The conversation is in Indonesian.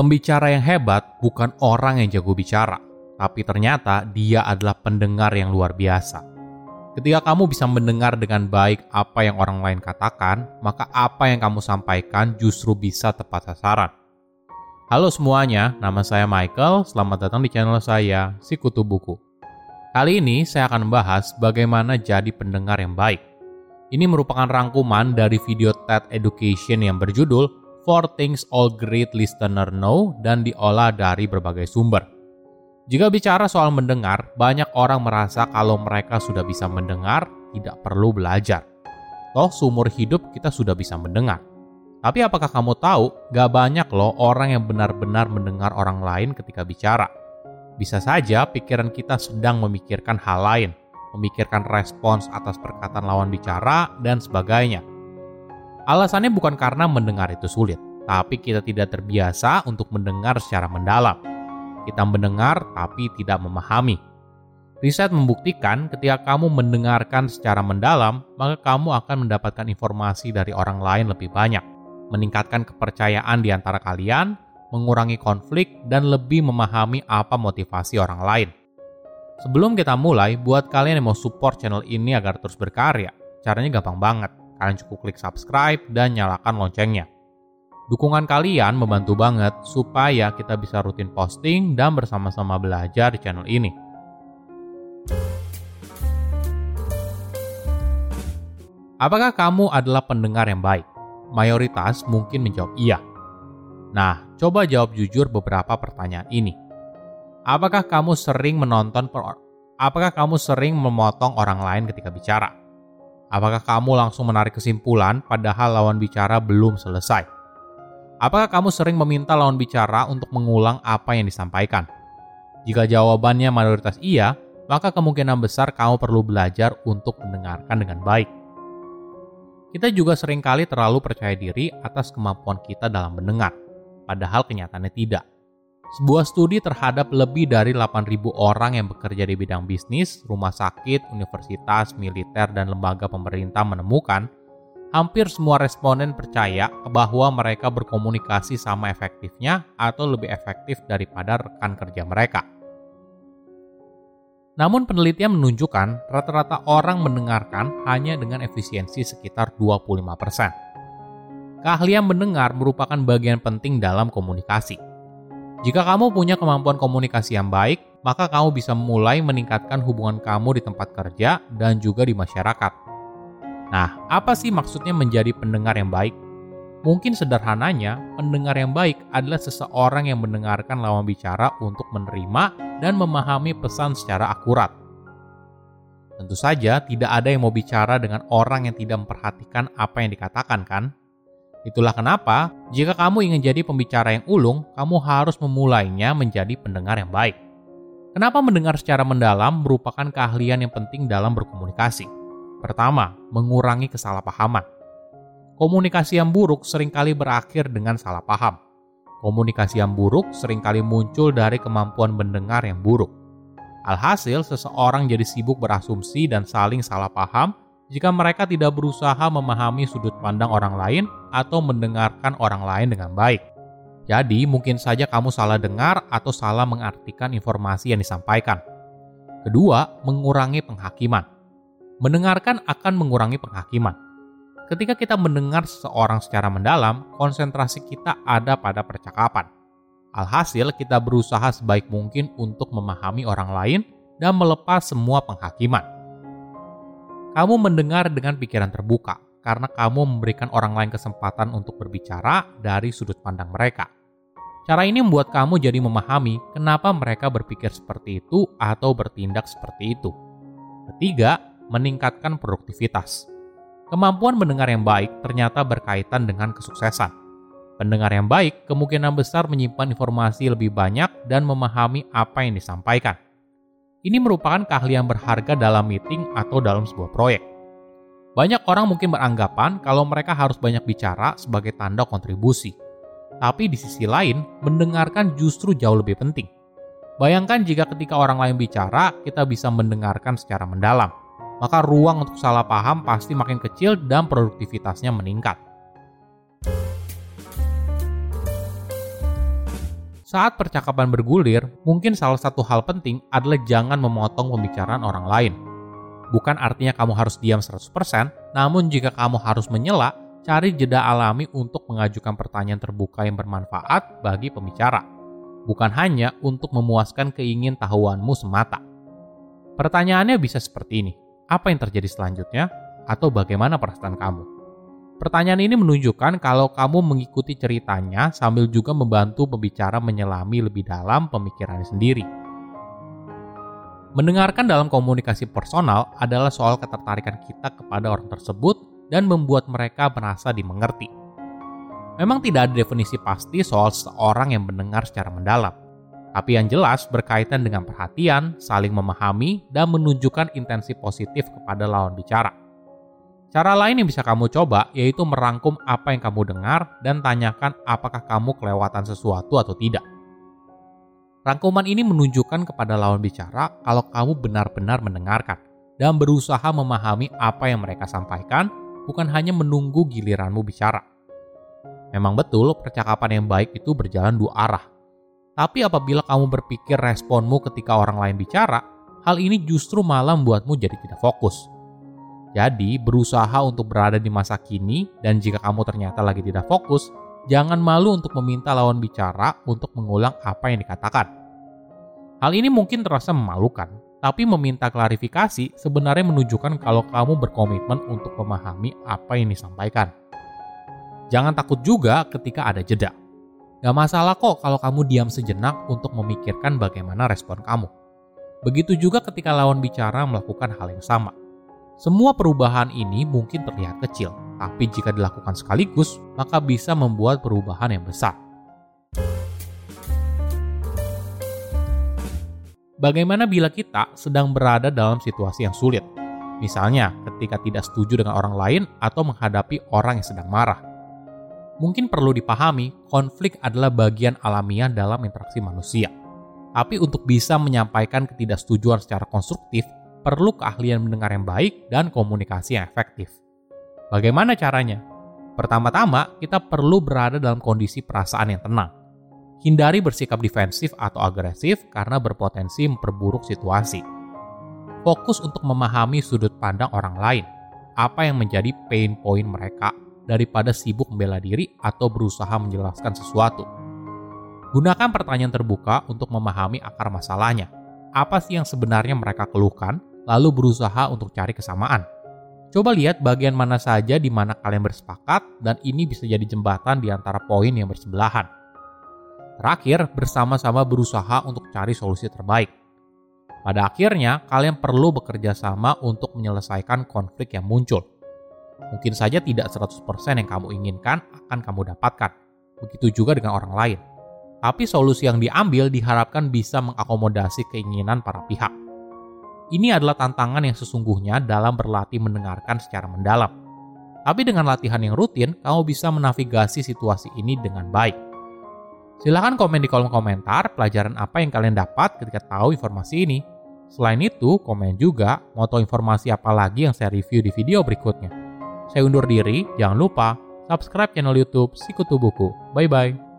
Pembicara yang hebat bukan orang yang jago bicara, tapi ternyata dia adalah pendengar yang luar biasa. Ketika kamu bisa mendengar dengan baik apa yang orang lain katakan, maka apa yang kamu sampaikan justru bisa tepat sasaran. Halo semuanya, nama saya Michael. Selamat datang di channel saya, Si Kutu Buku. Kali ini saya akan membahas bagaimana jadi pendengar yang baik. Ini merupakan rangkuman dari video TED Education yang berjudul Four Things All Great Listener Know dan diolah dari berbagai sumber. Jika bicara soal mendengar, banyak orang merasa kalau mereka sudah bisa mendengar, tidak perlu belajar. Toh seumur hidup kita sudah bisa mendengar. Tapi apakah kamu tahu, gak banyak loh orang yang benar-benar mendengar orang lain ketika bicara. Bisa saja pikiran kita sedang memikirkan hal lain, memikirkan respons atas perkataan lawan bicara, dan sebagainya. Alasannya bukan karena mendengar itu sulit, tapi kita tidak terbiasa untuk mendengar secara mendalam. Kita mendengar tapi tidak memahami. Riset membuktikan ketika kamu mendengarkan secara mendalam, maka kamu akan mendapatkan informasi dari orang lain lebih banyak, meningkatkan kepercayaan di antara kalian, mengurangi konflik, dan lebih memahami apa motivasi orang lain. Sebelum kita mulai, buat kalian yang mau support channel ini agar terus berkarya, caranya gampang banget kalian cukup klik subscribe dan nyalakan loncengnya. Dukungan kalian membantu banget supaya kita bisa rutin posting dan bersama-sama belajar di channel ini. Apakah kamu adalah pendengar yang baik? Mayoritas mungkin menjawab iya. Nah, coba jawab jujur beberapa pertanyaan ini. Apakah kamu sering menonton per Apakah kamu sering memotong orang lain ketika bicara? Apakah kamu langsung menarik kesimpulan padahal lawan bicara belum selesai? Apakah kamu sering meminta lawan bicara untuk mengulang apa yang disampaikan? Jika jawabannya mayoritas iya, maka kemungkinan besar kamu perlu belajar untuk mendengarkan dengan baik. Kita juga sering kali terlalu percaya diri atas kemampuan kita dalam mendengar, padahal kenyataannya tidak. Sebuah studi terhadap lebih dari 8.000 orang yang bekerja di bidang bisnis, rumah sakit, universitas, militer, dan lembaga pemerintah menemukan hampir semua responden percaya bahwa mereka berkomunikasi sama efektifnya atau lebih efektif daripada rekan kerja mereka. Namun penelitian menunjukkan rata-rata orang mendengarkan hanya dengan efisiensi sekitar 25%. Keahlian mendengar merupakan bagian penting dalam komunikasi jika kamu punya kemampuan komunikasi yang baik, maka kamu bisa mulai meningkatkan hubungan kamu di tempat kerja dan juga di masyarakat. Nah, apa sih maksudnya menjadi pendengar yang baik? Mungkin sederhananya, pendengar yang baik adalah seseorang yang mendengarkan lawan bicara untuk menerima dan memahami pesan secara akurat. Tentu saja, tidak ada yang mau bicara dengan orang yang tidak memperhatikan apa yang dikatakan, kan? Itulah kenapa, jika kamu ingin jadi pembicara yang ulung, kamu harus memulainya menjadi pendengar yang baik. Kenapa mendengar secara mendalam merupakan keahlian yang penting dalam berkomunikasi? Pertama, mengurangi kesalahpahaman. Komunikasi yang buruk sering kali berakhir dengan salah paham. Komunikasi yang buruk sering kali muncul dari kemampuan mendengar yang buruk. Alhasil, seseorang jadi sibuk berasumsi dan saling salah paham jika mereka tidak berusaha memahami sudut pandang orang lain atau mendengarkan orang lain dengan baik. Jadi, mungkin saja kamu salah dengar atau salah mengartikan informasi yang disampaikan. Kedua, mengurangi penghakiman. Mendengarkan akan mengurangi penghakiman. Ketika kita mendengar seseorang secara mendalam, konsentrasi kita ada pada percakapan. Alhasil, kita berusaha sebaik mungkin untuk memahami orang lain dan melepas semua penghakiman. Kamu mendengar dengan pikiran terbuka karena kamu memberikan orang lain kesempatan untuk berbicara dari sudut pandang mereka. Cara ini membuat kamu jadi memahami kenapa mereka berpikir seperti itu atau bertindak seperti itu. Ketiga, meningkatkan produktivitas. Kemampuan mendengar yang baik ternyata berkaitan dengan kesuksesan. Pendengar yang baik kemungkinan besar menyimpan informasi lebih banyak dan memahami apa yang disampaikan. Ini merupakan keahlian berharga dalam meeting atau dalam sebuah proyek. Banyak orang mungkin beranggapan kalau mereka harus banyak bicara sebagai tanda kontribusi. Tapi di sisi lain, mendengarkan justru jauh lebih penting. Bayangkan jika ketika orang lain bicara, kita bisa mendengarkan secara mendalam. Maka ruang untuk salah paham pasti makin kecil dan produktivitasnya meningkat. Saat percakapan bergulir, mungkin salah satu hal penting adalah jangan memotong pembicaraan orang lain. Bukan artinya kamu harus diam 100%, namun jika kamu harus menyela, cari jeda alami untuk mengajukan pertanyaan terbuka yang bermanfaat bagi pembicara. Bukan hanya untuk memuaskan keingin tahuanmu semata. Pertanyaannya bisa seperti ini. Apa yang terjadi selanjutnya? Atau bagaimana perasaan kamu? Pertanyaan ini menunjukkan kalau kamu mengikuti ceritanya sambil juga membantu pembicara menyelami lebih dalam pemikirannya sendiri. Mendengarkan dalam komunikasi personal adalah soal ketertarikan kita kepada orang tersebut dan membuat mereka merasa dimengerti. Memang tidak ada definisi pasti soal seorang yang mendengar secara mendalam, tapi yang jelas berkaitan dengan perhatian, saling memahami, dan menunjukkan intensi positif kepada lawan bicara. Cara lain yang bisa kamu coba yaitu merangkum apa yang kamu dengar dan tanyakan apakah kamu kelewatan sesuatu atau tidak. Rangkuman ini menunjukkan kepada lawan bicara kalau kamu benar-benar mendengarkan dan berusaha memahami apa yang mereka sampaikan, bukan hanya menunggu giliranmu bicara. Memang betul, percakapan yang baik itu berjalan dua arah. Tapi apabila kamu berpikir responmu ketika orang lain bicara, hal ini justru malah membuatmu jadi tidak fokus jadi, berusaha untuk berada di masa kini, dan jika kamu ternyata lagi tidak fokus, jangan malu untuk meminta lawan bicara untuk mengulang apa yang dikatakan. Hal ini mungkin terasa memalukan, tapi meminta klarifikasi sebenarnya menunjukkan kalau kamu berkomitmen untuk memahami apa yang disampaikan. Jangan takut juga ketika ada jeda. Gak masalah kok kalau kamu diam sejenak untuk memikirkan bagaimana respon kamu. Begitu juga ketika lawan bicara melakukan hal yang sama. Semua perubahan ini mungkin terlihat kecil, tapi jika dilakukan sekaligus, maka bisa membuat perubahan yang besar. Bagaimana bila kita sedang berada dalam situasi yang sulit? Misalnya, ketika tidak setuju dengan orang lain atau menghadapi orang yang sedang marah. Mungkin perlu dipahami, konflik adalah bagian alamiah dalam interaksi manusia. Tapi untuk bisa menyampaikan ketidaksetujuan secara konstruktif, perlu keahlian mendengar yang baik dan komunikasi yang efektif. Bagaimana caranya? Pertama-tama, kita perlu berada dalam kondisi perasaan yang tenang. Hindari bersikap defensif atau agresif karena berpotensi memperburuk situasi. Fokus untuk memahami sudut pandang orang lain, apa yang menjadi pain point mereka daripada sibuk membela diri atau berusaha menjelaskan sesuatu. Gunakan pertanyaan terbuka untuk memahami akar masalahnya. Apa sih yang sebenarnya mereka keluhkan lalu berusaha untuk cari kesamaan. Coba lihat bagian mana saja di mana kalian bersepakat dan ini bisa jadi jembatan di antara poin yang bersebelahan. Terakhir, bersama-sama berusaha untuk cari solusi terbaik. Pada akhirnya, kalian perlu bekerja sama untuk menyelesaikan konflik yang muncul. Mungkin saja tidak 100% yang kamu inginkan akan kamu dapatkan. Begitu juga dengan orang lain. Tapi solusi yang diambil diharapkan bisa mengakomodasi keinginan para pihak. Ini adalah tantangan yang sesungguhnya dalam berlatih mendengarkan secara mendalam. Tapi dengan latihan yang rutin, kamu bisa menavigasi situasi ini dengan baik. Silahkan komen di kolom komentar pelajaran apa yang kalian dapat ketika tahu informasi ini. Selain itu, komen juga mau tahu informasi apa lagi yang saya review di video berikutnya. Saya undur diri, jangan lupa subscribe channel YouTube Sikutu Buku. Bye bye.